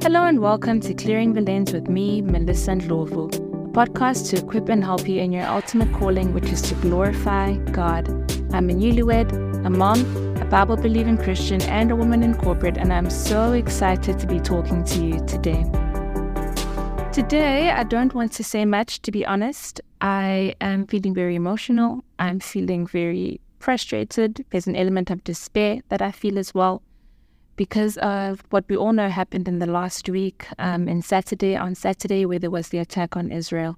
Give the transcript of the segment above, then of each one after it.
Hello and welcome to Clearing the Lens with me, Melissa Ndlovu, a podcast to equip and help you in your ultimate calling, which is to glorify God. I'm a newlywed, a mom, a Bible believing Christian, and a woman in corporate, and I'm so excited to be talking to you today. Today, I don't want to say much, to be honest. I am feeling very emotional. I'm feeling very frustrated. There's an element of despair that I feel as well because of what we all know happened in the last week um, in Saturday, on Saturday, where there was the attack on Israel.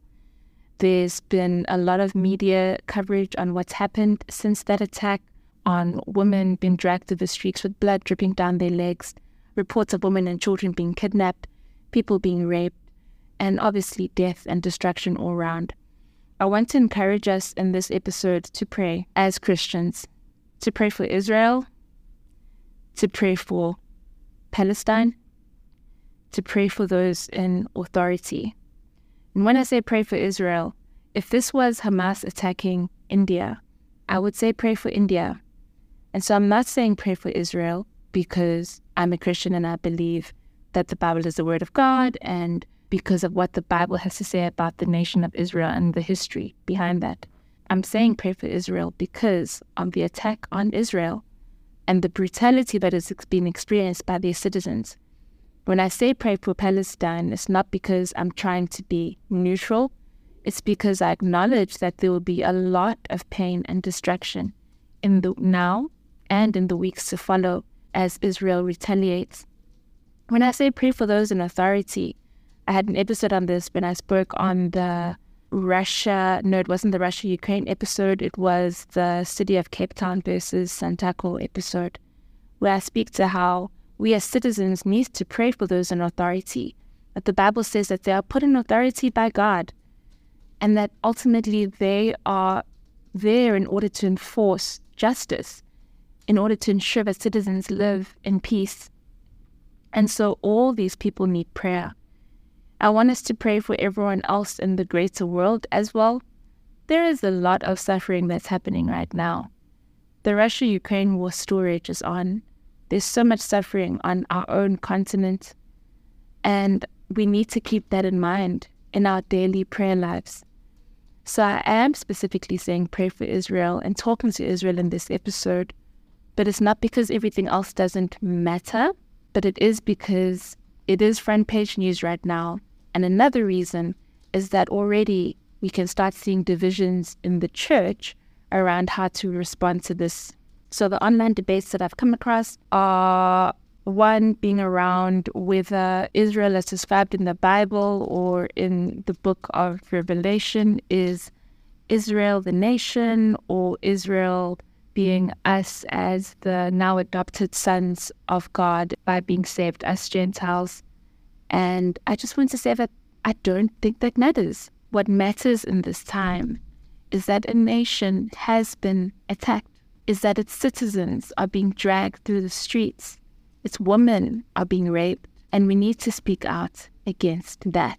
There's been a lot of media coverage on what's happened since that attack, on women being dragged through the streets with blood dripping down their legs, reports of women and children being kidnapped, people being raped, and obviously death and destruction all around. I want to encourage us in this episode to pray as Christians, to pray for Israel, to pray for Palestine, mm-hmm. to pray for those in authority. And when I say pray for Israel, if this was Hamas attacking India, I would say pray for India. And so I'm not saying pray for Israel because I'm a Christian and I believe that the Bible is the Word of God and because of what the Bible has to say about the nation of Israel and the history behind that. I'm saying pray for Israel because of the attack on Israel and the brutality that is being experienced by their citizens. When I say pray for Palestine, it's not because I'm trying to be neutral. It's because I acknowledge that there will be a lot of pain and destruction in the now and in the weeks to follow as Israel retaliates. When I say pray for those in authority, I had an episode on this when I spoke on the Russia, no, it wasn't the Russia Ukraine episode. It was the city of Cape Town versus Santaco episode, where I speak to how we as citizens need to pray for those in authority. That the Bible says that they are put in authority by God, and that ultimately they are there in order to enforce justice, in order to ensure that citizens live in peace. And so all these people need prayer. I want us to pray for everyone else in the greater world as well. There is a lot of suffering that's happening right now. The Russia Ukraine war storage is on. There's so much suffering on our own continent. And we need to keep that in mind in our daily prayer lives. So I am specifically saying pray for Israel and talking to Israel in this episode. But it's not because everything else doesn't matter, but it is because it is front page news right now and another reason is that already we can start seeing divisions in the church around how to respond to this. So the online debates that I've come across are one being around whether Israel as described in the Bible or in the book of Revelation is Israel the nation or Israel being us as the now adopted sons of God by being saved as Gentiles. And I just want to say that I don't think that matters. What matters in this time is that a nation has been attacked, is that its citizens are being dragged through the streets, its women are being raped, and we need to speak out against that.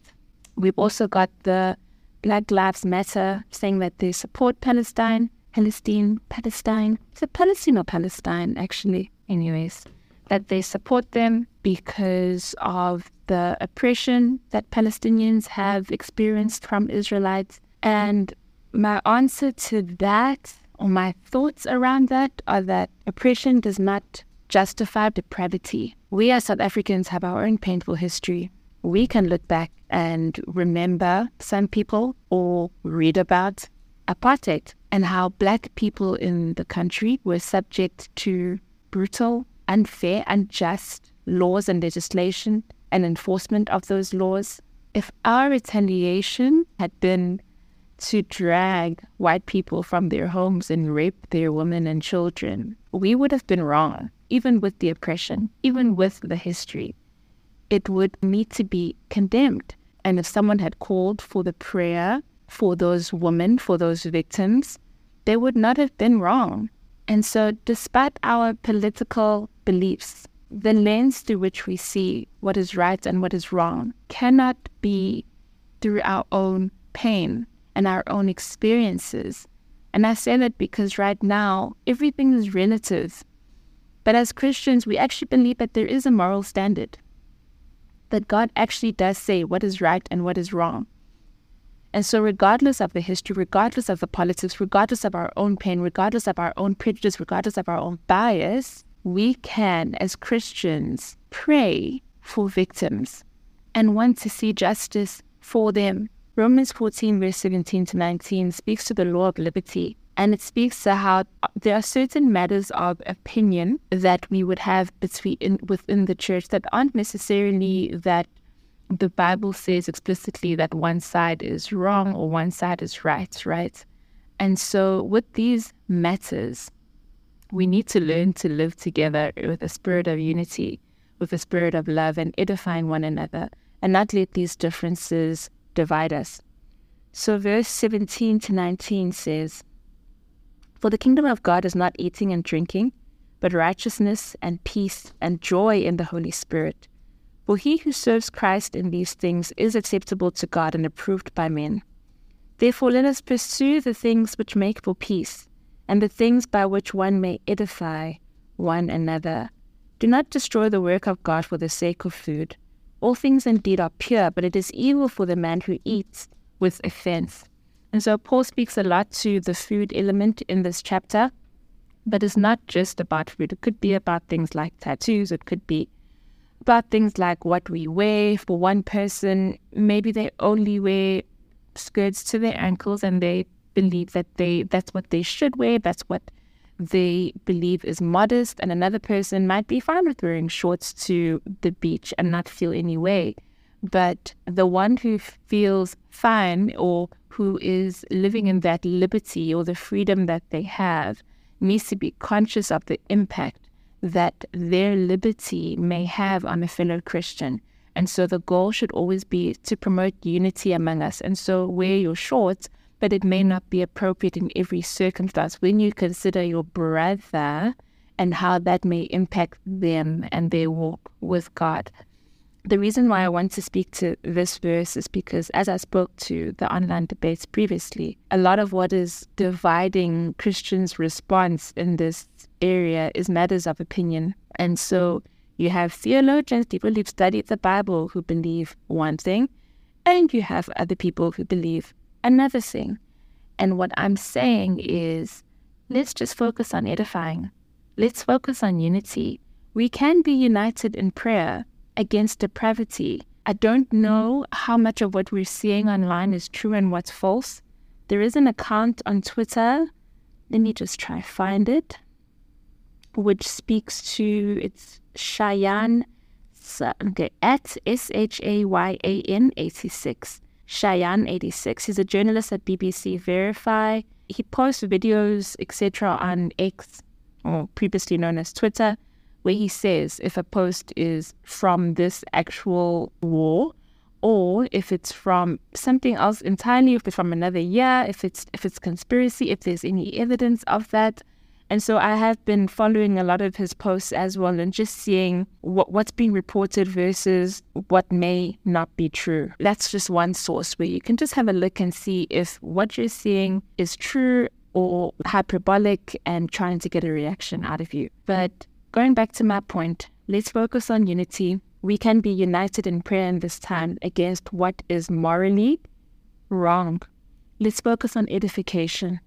We've also got the Black Lives Matter saying that they support Palestine, Palestine, Palestine. Is it Palestine or Palestine, actually? Anyways, that they support them because of the oppression that Palestinians have experienced from Israelites. And my answer to that, or my thoughts around that, are that oppression does not justify depravity. We as South Africans have our own painful history. We can look back and remember some people or read about apartheid and how black people in the country were subject to brutal, unfair, unjust laws and legislation and enforcement of those laws. If our retaliation had been to drag white people from their homes and rape their women and children, we would have been wrong, even with the oppression, even with the history. It would need to be condemned. And if someone had called for the prayer for those women, for those victims, they would not have been wrong. And so, despite our political beliefs, the lens through which we see what is right and what is wrong cannot be through our own pain and our own experiences. And I say that because right now, everything is relative. But as Christians, we actually believe that there is a moral standard. that God actually does say what is right and what is wrong. And so, regardless of the history, regardless of the politics, regardless of our own pain, regardless of our own prejudice, regardless of our own bias, we can, as Christians, pray for victims and want to see justice for them. Romans 14, verse 17 to 19 speaks to the law of liberty. And it speaks to how there are certain matters of opinion that we would have between within the church that aren't necessarily that the Bible says explicitly that one side is wrong or one side is right, right? And so with these matters, we need to learn mm-hmm. to live together with a spirit of unity, with a spirit of love and edifying one another, and not let these differences divide us. So, verse 17 to 19 says, For the kingdom of God is not eating and drinking, but righteousness and peace and joy in the Holy Spirit. For he who serves Christ in these things is acceptable to God and approved by men. Therefore, let us pursue the things which make for peace and the things by which one may edify one another. Do not destroy the work of God for the sake of food. All things indeed are pure, but it is evil for the man who eats with offense. And so Paul speaks a lot to the food element in this chapter, but it's not just about food. It could be about things like tattoos, it could be about things like what we wear. For one person, maybe they only wear skirts to their ankles and they believe that they that's what they should wear, that's what they believe is modest, and another person might be fine with wearing shorts to the beach and not feel any way. But the one who feels fine or who is living in that liberty or the freedom that they have needs to be conscious of the impact that their liberty may have on a fellow Christian. And so the goal should always be to promote unity among us. And so wear your shorts but it may not be appropriate in every circumstance. When you consider your brother and how that may impact them and their walk with God. The reason why I want to speak to this verse is because, as I spoke to the online debates previously, a lot of what is dividing Christians' response in this area is matters of opinion. And so you have theologians, people who've studied the Bible, who believe one thing, and you have other people who believe another thing. And what I'm saying is, let's just focus on edifying. Let's focus on unity. We can be united in prayer against depravity. I don't know how much of what we're seeing online is true and what's false. There is an account on Twitter. Let me just try find it, which speaks to it's Shayan okay, at S H A Y A N 86. Shayan 86. He's a journalist at BBC Verify. He posts videos, etc., on X, or previously known as Twitter, where he says if a post is from this actual war or if it's from something else entirely, if it's from another year, if it's if it's conspiracy, if there's any evidence of that, and so I have been following a lot of his posts as well and just seeing what, what's being reported versus what may not be true. That's just one source where you can just have a look and see if what you're seeing is true or hyperbolic and trying to get a reaction out of you. But going back to my point, let's focus on unity. We can be united in prayer in this time against what is morally wrong. Let's focus on edification.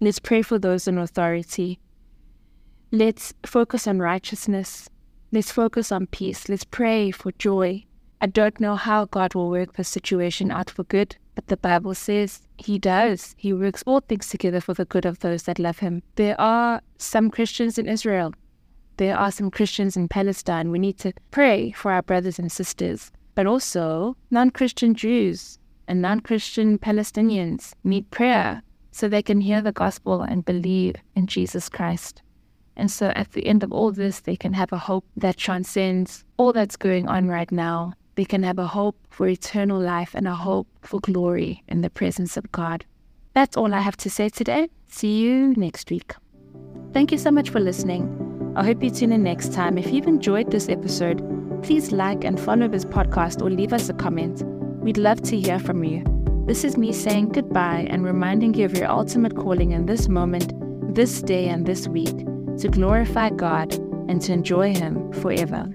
Let's pray for those in authority. Let's focus on righteousness. Let's focus on peace. Let's pray for joy. I don't know how God will work the situation out for good, but the Bible says He does. He works all things together for the good of those that love Him. There are some Christians in Israel. There are some Christians in Palestine. We need to pray for our brothers and sisters, but also non Christian Jews and non Christian Palestinians need prayer so they can hear the gospel and believe in Jesus Christ. And so at the end of all this, they can have a hope that transcends all that's going on right now. They can have a hope for eternal life and a hope for glory in the presence of God. That's all I have to say today. See you next week. Thank you so much for listening. I hope you tune in next time. If you've enjoyed this episode, please like and follow this podcast or leave us a comment. We'd love to hear from you. This is me saying goodbye and reminding you of your ultimate calling in this moment, this day, and this week to glorify God and to enjoy Him forever.